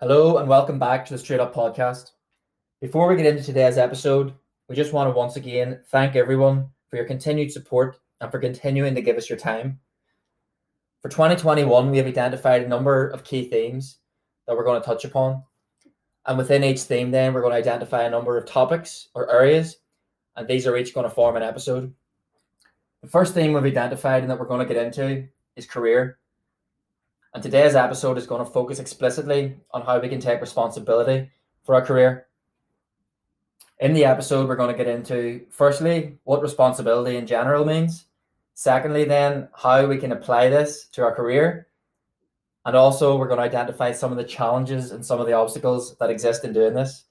Hello and welcome back to the Straight Up Podcast. Before we get into today's episode, we just want to once again thank everyone for your continued support and for continuing to give us your time. For 2021, we have identified a number of key themes that we're going to touch upon. And within each theme, then, we're going to identify a number of topics or areas, and these are each going to form an episode. The first theme we've identified and that we're going to get into is career. And today's episode is going to focus explicitly on how we can take responsibility for our career. In the episode, we're going to get into firstly, what responsibility in general means. Secondly, then, how we can apply this to our career. And also, we're going to identify some of the challenges and some of the obstacles that exist in doing this.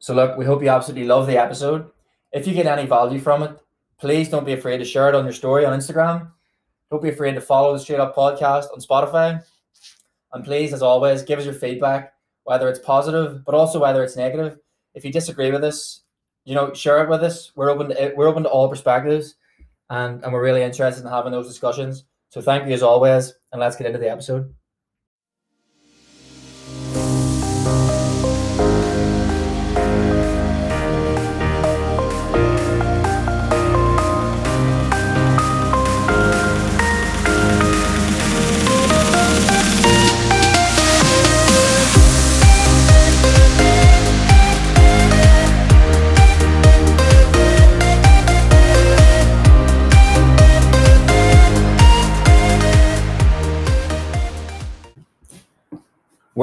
So, look, we hope you absolutely love the episode. If you get any value from it, please don't be afraid to share it on your story on Instagram don't be afraid to follow the Straight Up podcast on Spotify. And please, as always, give us your feedback, whether it's positive, but also whether it's negative. If you disagree with us, you know, share it with us. We're open to we're open to all perspectives, and and we're really interested in having those discussions. So thank you as always, and let's get into the episode.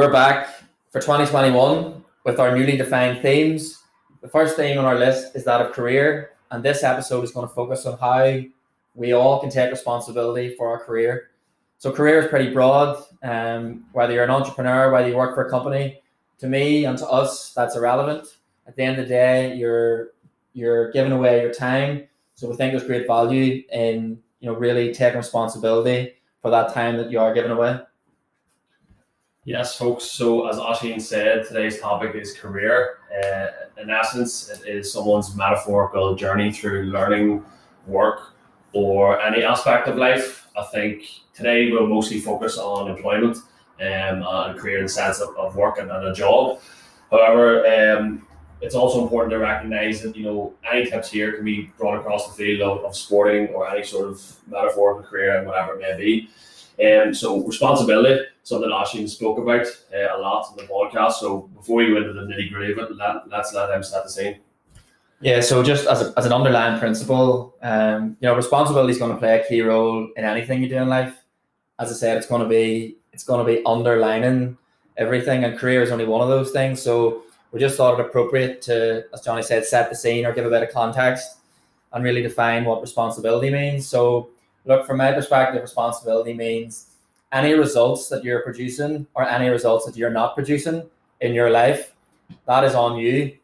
We're back for 2021 with our newly defined themes. The first theme on our list is that of career, and this episode is going to focus on how we all can take responsibility for our career. So, career is pretty broad. Um, whether you're an entrepreneur, whether you work for a company, to me and to us, that's irrelevant. At the end of the day, you're you're giving away your time. So, we think there's great value in you know really taking responsibility for that time that you are giving away. Yes, folks. So, as Oisín said, today's topic is career. Uh, in essence, it is someone's metaphorical journey through learning, work, or any aspect of life. I think today we'll mostly focus on employment um, and career in the sense of, of work and, and a job. However, um, it's also important to recognize that you know any tips here can be brought across the field of, of sporting or any sort of metaphorical career and whatever it may be. And um, so responsibility, something Oisín spoke about uh, a lot in the podcast. So before we go into the nitty gritty of it, let, let's let him set the scene. Yeah, so just as, a, as an underlying principle, um, you know, responsibility is going to play a key role in anything you do in life. As I said, it's going to be it's going to be underlining everything, and career is only one of those things. So we just thought it appropriate to, as Johnny said, set the scene or give a bit of context and really define what responsibility means. So look, from my perspective, responsibility means any results that you're producing or any results that you're not producing in your life, that is on you.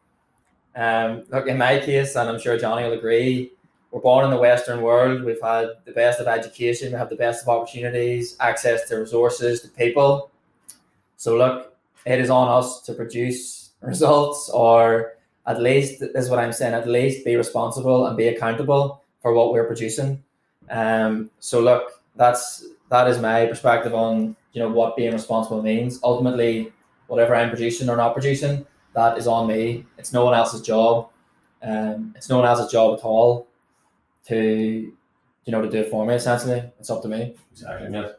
Um, look, in my case, and I'm sure Johnny will agree, we're born in the Western world. We've had the best of education, we have the best of opportunities, access to resources, to people. So, look, it is on us to produce results, or at least, this is what I'm saying, at least be responsible and be accountable for what we're producing. Um, so look, that's that is my perspective on you know what being responsible means. Ultimately, whatever I'm producing or not producing, that is on me. It's no one else's job. Um, it's no one else's job at all to you know to do it for me. Essentially, it's up to me. Exactly. Yeah,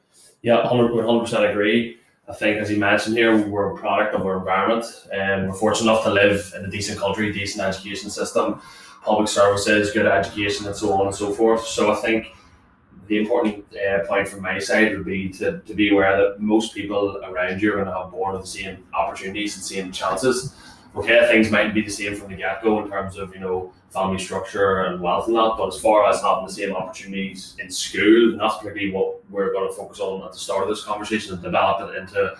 yeah, hundred percent agree. I think, as you mentioned here, we're a product of our environment, and we're fortunate enough to live in a decent country, decent education system, public services, good education, and so on and so forth. So I think the important uh, point from my side would be to, to be aware that most people around you are going to have born with the same opportunities and same chances. Okay, things might be the same from the get go in terms of you know family structure and wealth and that, but as far as having the same opportunities in school, and that's particularly what we're going to focus on at the start of this conversation and develop it into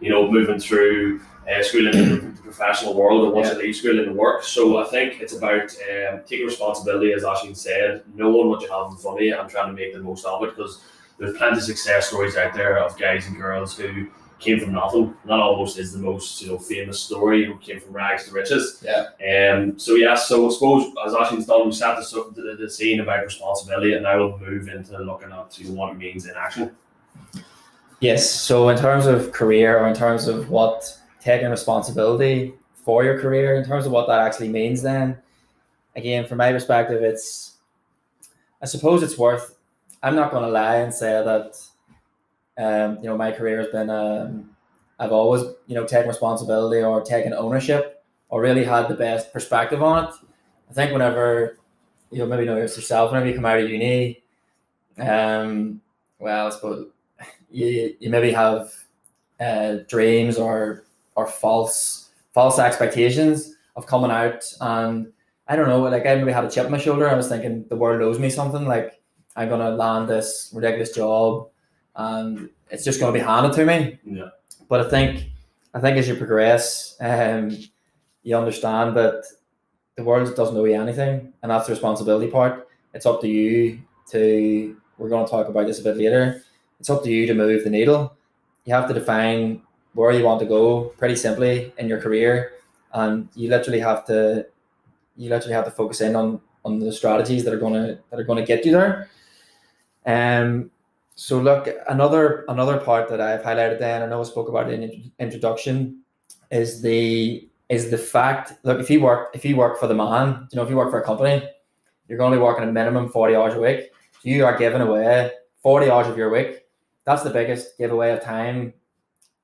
you know moving through uh, school into the professional world and once yeah. you leave school into work. So I think it's about um, taking responsibility, as Oisín said, knowing what you have in front of you and trying to make the most of it because there's plenty of success stories out there of guys and girls who came from nothing. That almost is the most you know famous story who came from rags to riches. Yeah. Um. So yeah. So I suppose as Oisín's done, we set the, the, the scene about responsibility, and now we'll move into looking at you know, what it means in action. Yes. So in terms of career, or in terms of what taking responsibility for your career, in terms of what that actually means, then again, from my perspective, it's I suppose it's worth. I'm not going to lie and say that um, you know my career has been. Um, I've always you know taken responsibility or taken ownership or really had the best perspective on it. I think whenever you know maybe know yourself, whenever you come out of uni, um, well, I suppose you, you maybe have uh, dreams or or false false expectations of coming out and I don't know, like I maybe had a chip on my shoulder. I was thinking the world owes me something. Like I'm gonna land this ridiculous job, and it's just gonna be handed to me. Yeah. But I think, I think as you progress, um, you understand that the world doesn't owe you anything, and that's the responsibility part. It's up to you to. We're going to talk about this a bit later. It's up to you to move the needle. You have to define where you want to go pretty simply in your career, and you literally have to you literally have to focus in on on the strategies that are gonna that are gonna get you there. Um. So look, another another part that I've highlighted then, I know I spoke about in introduction, is the is the fact. Look, if you work if you work for the man, you know, if you work for a company, you're going to be working a minimum forty hours a week. So you are giving away forty hours of your week. That's the biggest giveaway of time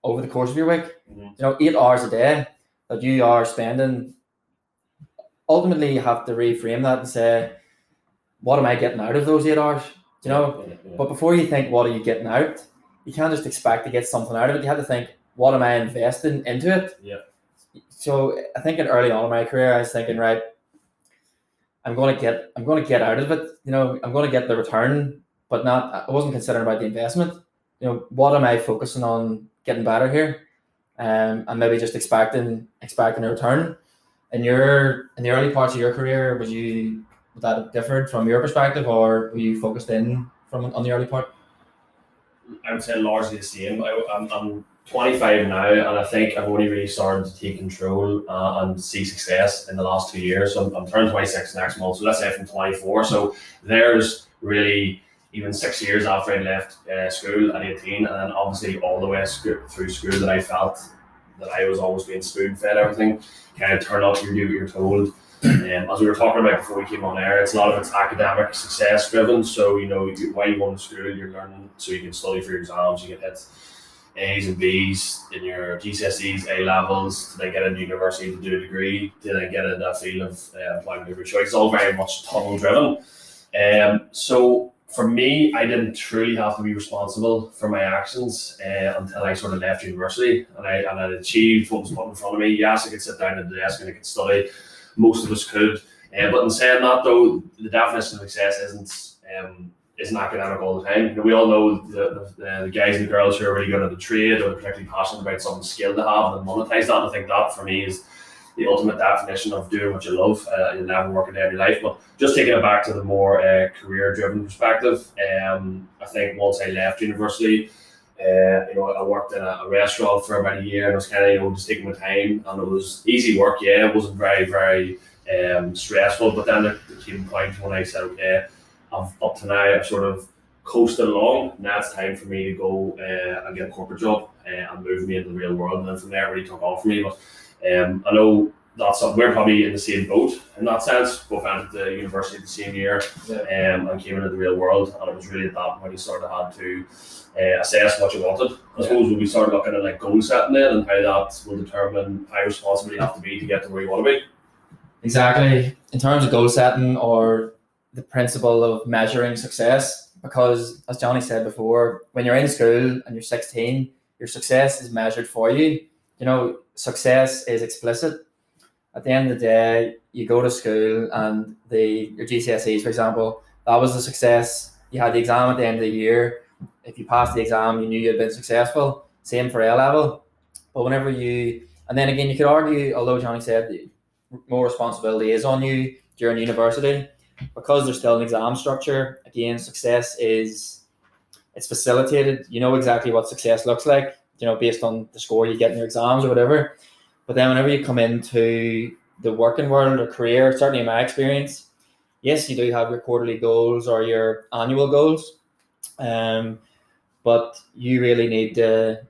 over the course of your week. Mm-hmm. You know, eight hours a day that you are spending ultimately you have to reframe that and say, what am I getting out of those eight hours? You know, yeah, yeah. but before you think what are you getting out, you can't just expect to get something out of it. You have to think, what am I investing into it? Yeah. So I think in early on in my career, I was thinking, right, I'm going to get, I'm going to get out of it. You know, I'm going to get the return, but not. I wasn't considering about the investment. You know, what am I focusing on getting better here? Um, and maybe just expecting expecting a return in your in the early parts of your career, was you was that different from your perspective, or were you focused in from on the early part? I would say largely the same. I, am I'm, I'm 25 now, and I think I've only really started to take control uh, and see success in the last two years. So I'm, I'm turning 26 next month, so let's say from 24. So there's really even six years after I left uh, school at 18, and then obviously all the way through school that I felt that I was always being spoon fed everything. Kind of turn up, you do what you're told. Um, as we were talking about before we came on air, it's a lot of it's academic success driven. So you know you, while you go to school, you're learning so you can study for your exams. You can hit A's and B's in your GCSEs, A levels, to then get into university to do a degree, to then get into that field of uh, employment of your choice. It's all very much tunnel driven. Um, so for me, I didn't truly have to be responsible for my actions uh, until I sort of left university and I and I achieved what was put in front of me. Yes, I could sit down at the desk and I could study. Most of us could, uh, but in saying that, though, the definition of success isn't um, isn't academic all the time. You know, we all know the, the, the, guys and the girls who are really good at the trade or particularly passionate about some skill to have and monetize that. I think that for me is the ultimate definition of doing what you love. Uh, you'll never work a day in your life. But just taking it back to the more uh, career driven perspective, um, I think once I left university, uh, you know, I worked in a, a, restaurant for about a year and I was kind of, you know, just taking my time and it was easy work. Yeah, it wasn't very, very um, stressful. But then there came a point when I said, okay, I've up to now, I've sort of coasted along. Now it's time for me to go uh, and get a corporate job uh, and move me into the real world. And then from there, it really took off for me. But um, I know that's we're probably in the same boat in that sense. Both went to university the same year yeah. um, and came into the real world, and it was really at that point you sort of had to uh, assess what you wanted. I yeah. suppose when we started looking at like goal setting then and how that will determine how responsible you have to be to get to where you want to be. Exactly. In terms of goal setting or the principle of measuring success, because as Johnny said before, when you're in school and you're 16, your success is measured for you. You know, success is explicit. At the end of the day, you go to school and the your GCSEs, for example, that was a success. You had the exam at the end of the year. If you passed the exam, you knew you had been successful. Same for A level. But whenever you, and then again, you could argue, although Johnny said more responsibility is on you during university, because there's still an exam structure. Again, success is it's facilitated. You know exactly what success looks like you know, based on the score you get in your exams or whatever. But then whenever you come into the working world or career, certainly in my experience, yes, you do have your quarterly goals or your annual goals. Um, but you really need to.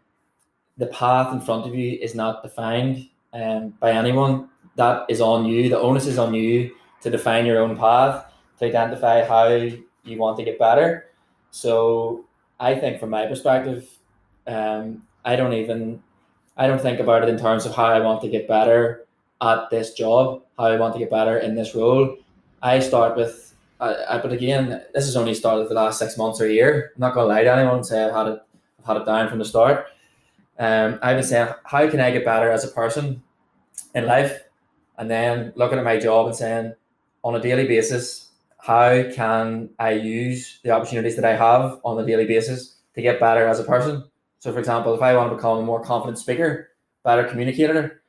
The path in front of you is not defined um, by anyone. That is on you. The onus is on you to define your own path, to identify how you want to get better. So I think, from my perspective, um, I don't even, I don't think about it in terms of how I want to get better at this job, how I want to get better in this role. I start with, I, but again, this has only started the last six months or a year. I'm not gonna lie to anyone and say I've had it, I've had it down from the start. Um, I've been saying, how can I get better as a person in life? And then looking at my job and saying, on a daily basis, how can I use the opportunities that I have on a daily basis to get better as a person? So, for example, if I want to become a more confident speaker, better communicator,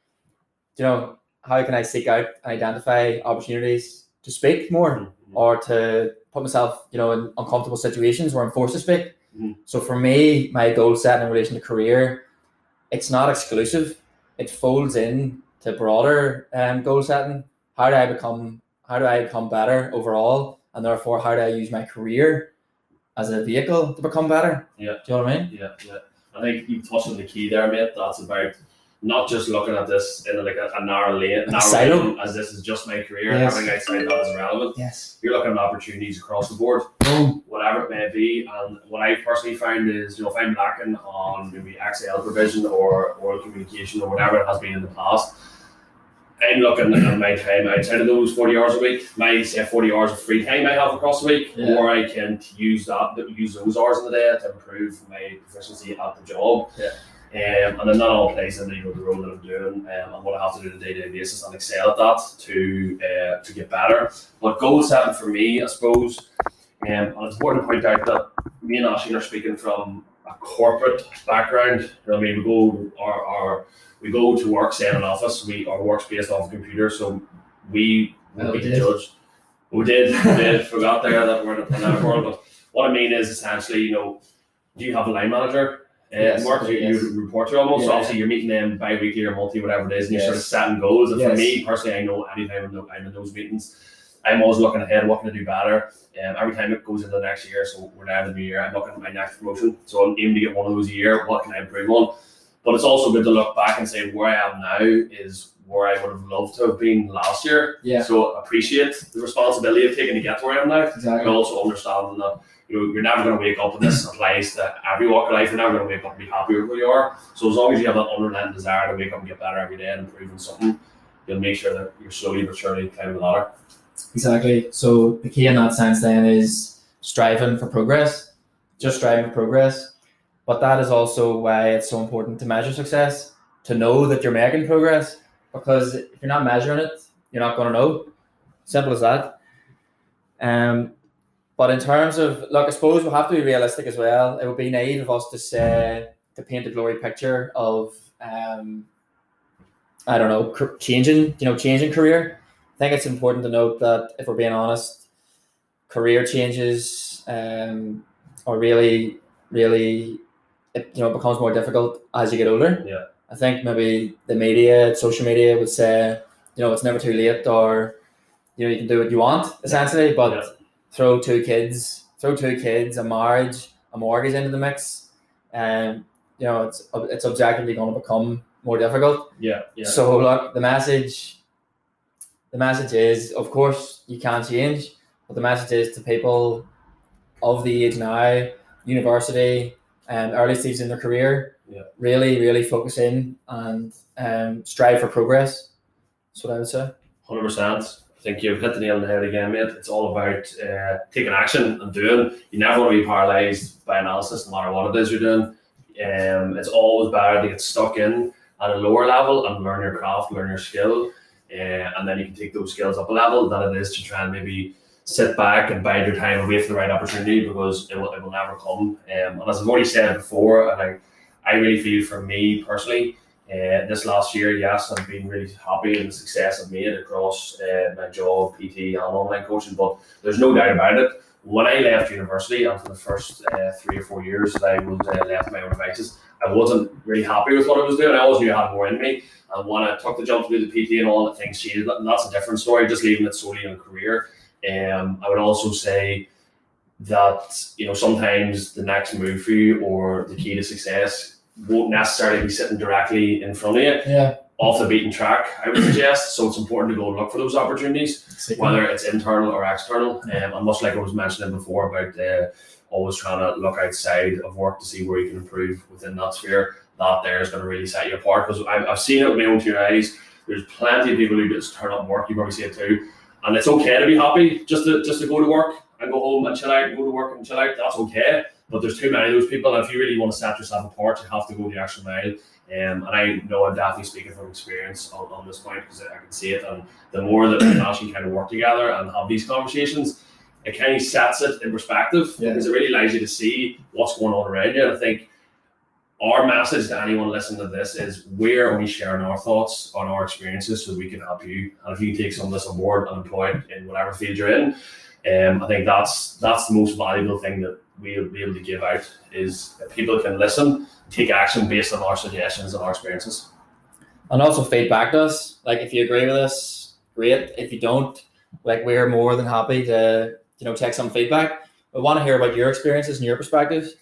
you know, how can I seek out and identify opportunities to speak more Mm-hmm. or to put myself, you know, in uncomfortable situations where I'm forced to speak? Mhm. So, for me, my goal setting in relation to career, it's not exclusive. It folds in to broader um, goal setting. How do I become how do I become better overall, and therefore how do I use my career as a vehicle to become better? Yeah. Do you know what I mean? Yeah, yeah. I think you touched on the key there, mate. That's about not just looking at this in like a, a narrow lane, narrow silo. lane, as this is just my career. Yes. Everything outside that is irrelevant. Yes. You're looking at opportunities across the board, Boom. whatever it may be. And what I personally found is, you know, if I'm lacking on maybe Excel provision or oral communication or whatever it has been in the past, I'm looking at my time outside of those 40 hours a week, my say 40 hours of free time I have across the week, Yeah. or I can use that use those hours in the day to improve my proficiency at the job. Yeah. Um, and then that all plays into you know, the role that I'm doing um, and what I have to do on a day-to-day basis and excel at that to uh, to get better. But goal setting for me, I suppose, um, and it's important to point out that me and Ashley are speaking from a corporate background. You know I mean, we go our, our we go to work, say in an office, we our work's based off a computer, so we will we be did. judged. We did, we did, forgot there that we're in that world. But what I mean is essentially, you know, do you have a line manager? Uh, Yes, work you, yes. you report to almost. Yeah. Obviously, you're meeting them bi-weekly or monthly, whatever it is, and you're sort of Yes. setting goals. And for me personally, I know anytime I'm, I'm in those meetings, I'm always looking ahead, what can I do better? Um, every time it goes into the next year, so we're now in the new year, I'm looking at my next promotion. So I'm aiming to get one of those a year. What can I improve on? But it's also good to look back and say where I am now is where I would have loved to have been last year. Yeah. So appreciate the responsibility of taking to get to where I am now. And Exactly. also understanding that you know you're never going to wake up, and this applies to every walk of life. You're never going to wake up and be happy with who you are. So as long as you have that unrelenting desire to wake up and get better every day and improve on something, you'll make sure that you're slowly but surely climbing the ladder. Exactly. So the key in that sense then is striving for progress, just striving for progress. But that is also why it's so important to measure success, to know that you're making progress. Because if you're not measuring it, you're not going to know. Simple as that. Um, but in terms of look, I suppose we'll have to be realistic as well. It would be naive of us to say to paint a glory picture of um, I don't know, changing, you know, changing career. I think it's important to note that if we're being honest, career changes um, are really, really, it, you know, becomes more difficult as you get older. Yeah. I think maybe the media, social media would say, you know, it's never too late or, you know, you can do what you want essentially, but Yeah. throw two kids, throw two kids, a marriage, a mortgage into the mix, and you know, it's it's objectively going to become more difficult. Yeah, yeah. So look, the message, the message is, of course, you can change, but the message is to people of the age now, university, and early stages in their career, Yeah. really, really focus in and um, strive for progress. That's what I would say. Hundred percent. I think you've hit the nail on the head again, mate. It's all about uh, taking action and doing. You never want to be paralyzed by analysis, no matter what it is you're doing. Um, it's always better to get stuck in at a lower level and learn your craft, learn your skill, uh, and then you can take those skills up a level. Than it is to try and maybe sit back and bide your time and wait for the right opportunity because it will, it will never come. Um, and as I've already said before, and I, I really feel for me personally, uh, this last year, yes, I've been really happy with the success I've made across uh, my job, PT, and online coaching. But there's no doubt about it. When I left university, after the first uh, three or four years that I was uh, left my own devices, I wasn't really happy with what I was doing. I always knew I had more in me. And when I took the jump to do the PT and all the things changed, and that's a different story, just leaving it solely on career. Um, I would also say that you know sometimes the next move for you or the key to success won't necessarily be sitting directly in front of you Yeah. off the beaten track. I would suggest. So it's important to go look for those opportunities, whether it's internal or external. Um, and much like I was mentioning before about uh, always trying to look outside of work to see where you can improve within that sphere. That there is going to really set you apart because I've, I've seen it with my own two eyes. There's plenty of people who just turn up work. You probably see it too, and it's okay to be happy just to just to go to work and go home and chill out, and go to work and chill out. That's okay. But there's too many of those people, and if you really want to set yourself apart, you have to go the extra mile. Um, and I know I'm definitely speaking from experience on, on this point because I can see it. And the more that we can actually kind of work together and have these conversations, it kind of sets it in perspective Yeah. because it really allows you to see what's going on around you. And I think our message to anyone listening to this is we're only sharing our thoughts on our experiences so we can help you. And if you take some of this on board and employ it in whatever field you're in, um, I think that's that's the most valuable thing that we'll be able to give out is that people can listen, take action based on our suggestions and our experiences. and also feedback to us. Like if you agree with us, great. If you don't, like we're more than happy to you know take some feedback. We want to hear about your experiences and your perspectives.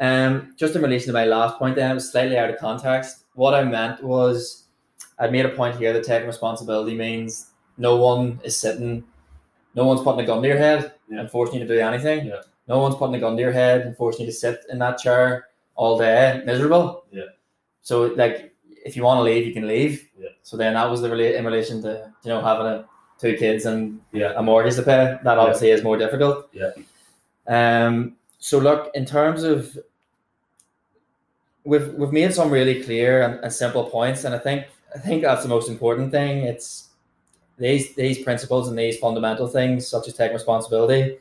Um, just in relation to my last point, then it was slightly out of context. What I meant was, I made a point here that taking responsibility means no one is sitting, no one's putting a gun to your head Yeah. and forcing you to do anything. Yeah. No one's putting a gun to your head and forcing you to sit in that chair all day miserable. Yeah. So like, if you want to leave, you can leave. Yeah. So then that was the rela- in relation to you know having a, two kids and Yeah. a mortgage to pay. That obviously is more difficult. Yeah. Um. So look, in terms of we've we've made some really clear and, and simple points, and I think I think that's the most important thing. It's these these principles and these fundamental things, such as taking responsibility,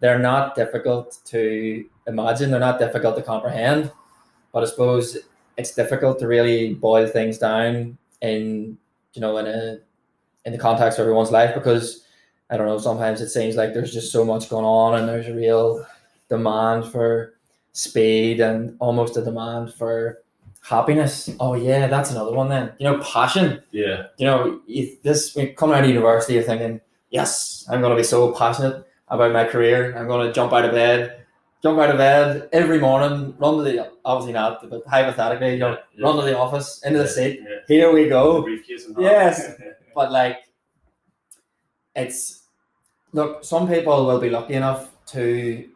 they're not difficult to imagine. They're not difficult to comprehend, but I suppose it's difficult to really boil things down in you know in a in the context of everyone's life because I don't know. Sometimes it seems like there's just so much going on, and there's a real demand for speed and almost a demand for happiness. Oh yeah, that's another one. Then you know, passion. Yeah. You know, you, this coming out of university, you're thinking, yes, I'm going to be so passionate about my career. I'm going to jump out of bed, jump out of bed every morning, run to the obviously not, but hypothetically, you know, Yeah. run to the office, into the seat. Yeah. Here we go. Yes. But like, it's look. Some people will be lucky enough to.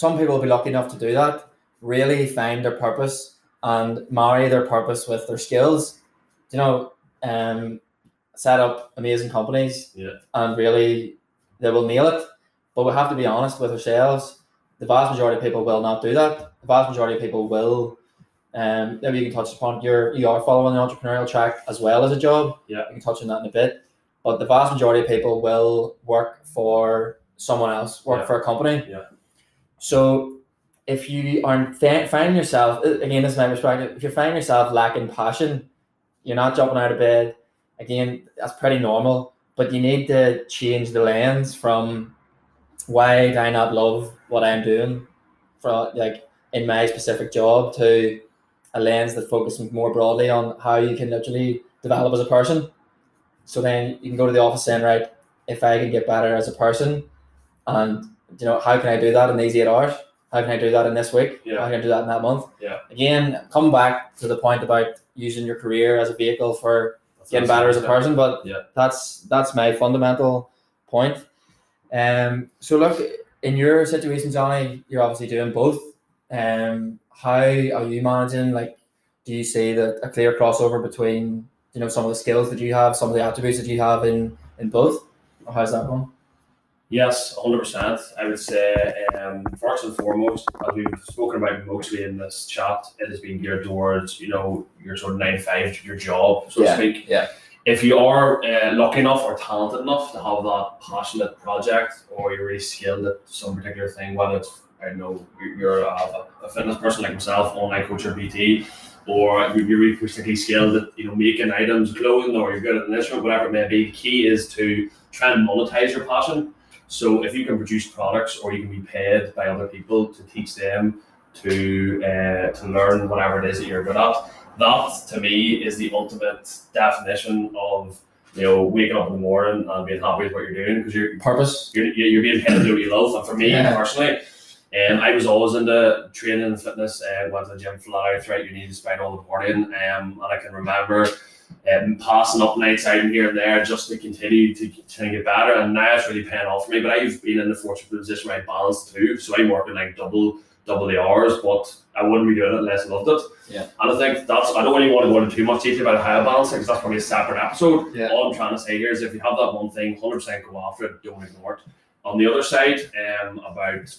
Some people will be lucky enough to do that. Really find their purpose and marry their purpose with their skills. You know, um, set up amazing companies. Yeah. And really, they will nail it. But we have to be honest with ourselves. The vast majority of people will not do that. The vast majority of people will. Um, maybe you can touch upon your you are following the entrepreneurial track as well as a job. Yeah. We can touch on that in a bit. But the vast majority of people will work for someone else, work Yeah. for a company. Yeah. So if you are fa- finding yourself uh, again, this is my perspective. If you're finding yourself lacking passion, you're not jumping out of bed. Again, that's pretty normal. But you need to change the lens from why do I not love what I'm doing, for like in my specific job, to a lens that focuses more broadly on how you can literally develop as a person. So then you can go to the office saying, right, if I can get better as a person, and you know, how can I do that in these eight hours? How can I do that in this week? Yeah. How can I do that in that month? Yeah. Again, come back to the point about using your career as a vehicle for That's getting better as a person, but Yeah. that's that's my fundamental point. Um, so look, in your situation, Johnny, you're obviously doing both. Um, how are you managing? Like, do you see that a clear crossover between you know some of the skills that you have, some of the attributes that you have in in both? How's that going? Yes, 100%. I would say, um, first and foremost, as we've spoken about mostly in this chat, it has been geared towards, you know, your sort of nine to five, your job, so Yeah, to speak. yeah. If you are uh, lucky enough or talented enough to have that passionate project or you're really skilled at some particular thing, whether it's, I don't know, you're- a, a fitness person like myself, online coach or PT, or you're really particularly skilled at, you know, making items, clothing, or you're good at an instrument, whatever it may be, the key is to try and monetize your passion. So if you can produce products or you can be paid by other people to teach them to uh, to learn whatever it is that you're good at, that to me is the ultimate definition of you know waking up in the morning and being happy with what you're doing because you're Purpose. you're, you're being paid to do what you love. And for me Yeah. personally, Um, I was always into training and fitness. I uh, went to the gym flat out throughout uni despite all the partying. Um, and I can remember um, passing up nights out here and there just to continue to to get better. And now it's really paying off for me. But I've been in the fortunate position where I balance too. So I'm working like double double the hours, but I wouldn't be doing it unless I loved it. Yeah. And I think that's I don't really want to go into too much detail about how I balance it because that's probably a separate episode. Yeah. All I'm trying to say here is if you have that one thing, hundred percent go after it, don't ignore it. On the other side, um about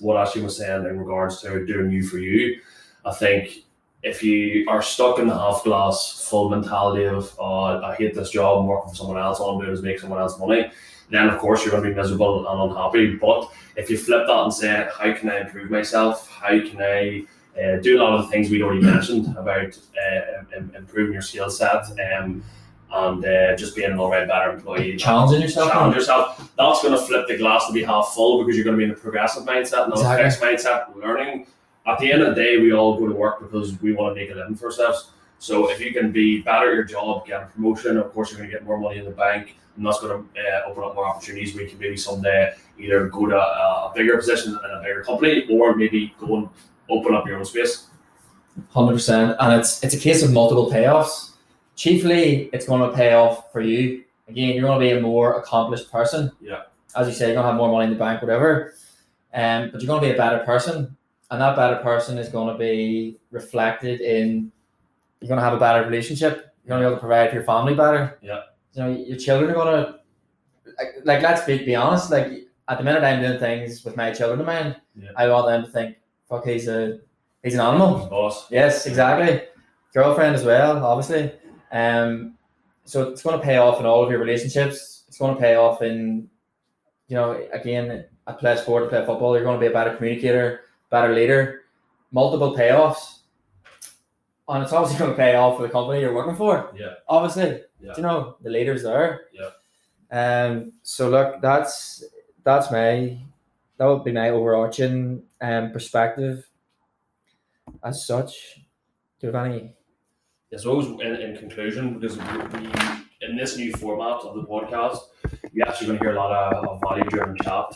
what Ashley was saying in regards to doing you for you, I think if you are stuck in the half glass full mentality of oh, I hate this job, I'm working for someone else, all I'm doing is make someone else money, then of course you're going to be miserable and unhappy. But if you flip that and say, how can I improve myself? How can I uh, do a lot of the things we already mentioned about uh, improving your skill set um, and uh, just being an alright better employee. Challenging yourself. Challenge yourself. That's going to flip the glass to be half full because you're going to be in a progressive mindset, not Exactly. a fixed mindset, learning. At the end of the day, we all go to work because we want to make a living for ourselves. So if you can be better at your job, get a promotion, of course you're going to get more money in the bank, and that's going to uh, open up more opportunities where you can maybe someday either go to a, a bigger position in a bigger company, or maybe go and open up your own space. Hundred percent, and it's it's a case of multiple payoffs. Chiefly, it's going to pay off for you. Again, you're going to be a more accomplished person. Yeah. As you say, you're going to have more money in the bank, whatever. Um, but you're going to be a better person, and that better person is going to be reflected in. You're going to have a better relationship. You're going to be able to provide for your family better. Yeah. You know, your children are going to like, like let's be, be honest. Like at the minute, I'm doing things with my children of mine. Yeah. I want them to think, "Fuck, he's a he's an animal." Boss. Yes, exactly. Girlfriend as well, obviously. Um, so it's going to pay off in all of your relationships. It's going to pay off in, you know, again, I play sport, I play football. You're going to be a better communicator, better leader. Multiple payoffs, and it's obviously going to pay off for the company you're working for. Yeah. Obviously, Yeah. Do you know the leaders there. Yeah. Um. So look, that's that's my that would be my overarching um perspective. As such, do you have any? I suppose in, in conclusion, because we in this new format of the podcast, you're actually going to hear a lot of, of value driven chat,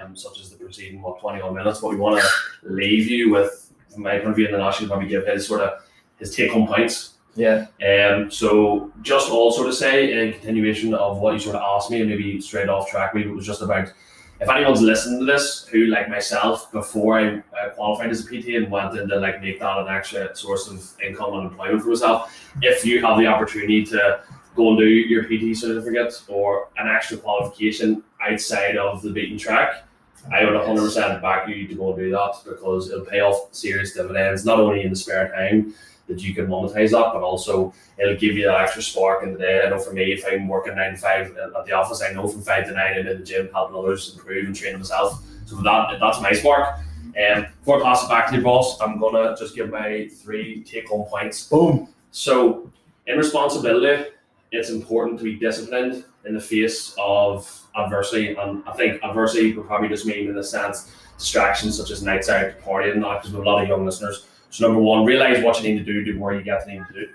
um, such as the preceding what twenty one minutes. But we want to leave you with, from my point of view, and then Ashley probably give his sort of his take home points. Yeah. Um, so just also to say, in continuation of what you sort of asked me, and maybe straight off track, maybe it was just about if anyone's listening to this who, like myself, before I uh, qualified as a PT and went in to like make that an extra source of income and employment for myself, if you have the opportunity to go and do your PT certificate or an extra qualification outside of the beaten track, I would 100% back you to go and do that because it'll pay off serious dividends, not only in the spare time that you can monetize that, but also it'll give you that extra spark in the day. I know for me, if I'm working nine to five at the office, I know from five to nine I'm in the gym helping others improve and training myself. So that that's my spark. And before I pass it back to you, boss, I'm gonna just give my three take-home points. Boom. So, in responsibility, it's important to be disciplined in the face of adversity, and I think adversity would probably just mean, in a sense, distractions such as nights out, partying, not because we have a lot of young listeners. So number one, realize what you need to do to where you get to need to do.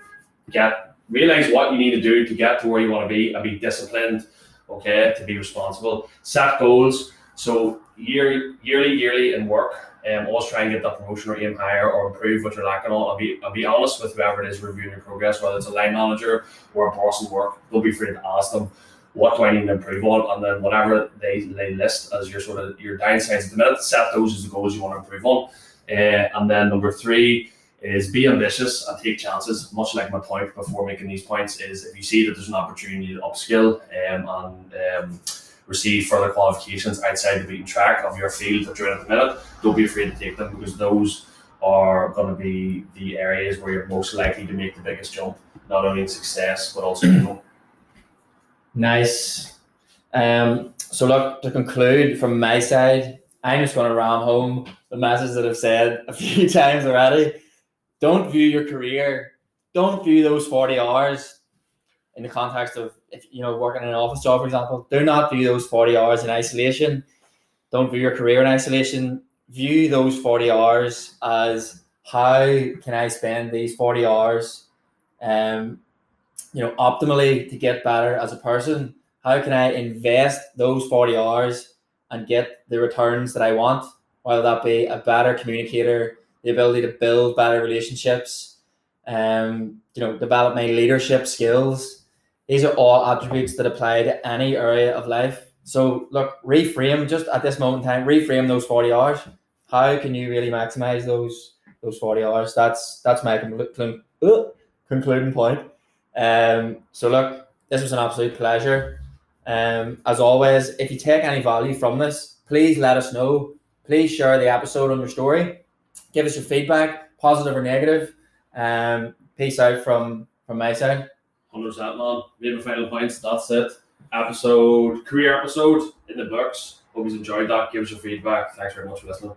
Get realize what you need to do to get to where you want to be and be disciplined, okay, to be responsible. Set goals. So year yearly, yearly in work, um, always try and get that promotion or aim higher or improve what you're lacking on. I'll be I'll be honest with whoever it is reviewing your progress, whether it's a line manager or a boss in work, don't be afraid to ask them what do I need to improve on, and then whatever they, they list as your sort of your downsides at the minute, set those as the goals you want to improve on. Uh, and then number three is be ambitious and take chances. Much like my point before making these points is if you see that there's an opportunity to upskill um, and um, receive further qualifications outside the beaten track of your field that you're in at the minute, don't be afraid to take them because those are going to be the areas where you're most likely to make the biggest jump, not only in success but also know, Nice. Um. So look to conclude from my side, I'm just going to ram home the message that I've said a few times already. Don't view your career, don't view those 40 hours in the context of if you know working in an office job, for example. Do not view those 40 hours in isolation. Don't view your career in isolation. View those 40 hours as how can I spend these 40 hours um, you know, optimally to get better as a person? How can I invest those 40 hours and get the returns that I want whether that be a better communicator, the ability to build better relationships, um, you know, develop my leadership skills. These are all attributes that apply to any area of life. So look, reframe just at this moment in time, reframe those 40 hours. How can you really maximize those those 40 hours? That's that's my conclu- concluding point. Um, so look, this was an absolute pleasure. Um, as always, if you take any value from this, please let us know. Please share the episode on your story. Give us your feedback, positive or negative. Um, peace out from from my side. Hundred percent, man. Maybe final points. That's it. Episode career episode in the books. Hope you enjoyed that. Give us your feedback. Thanks very much for listening.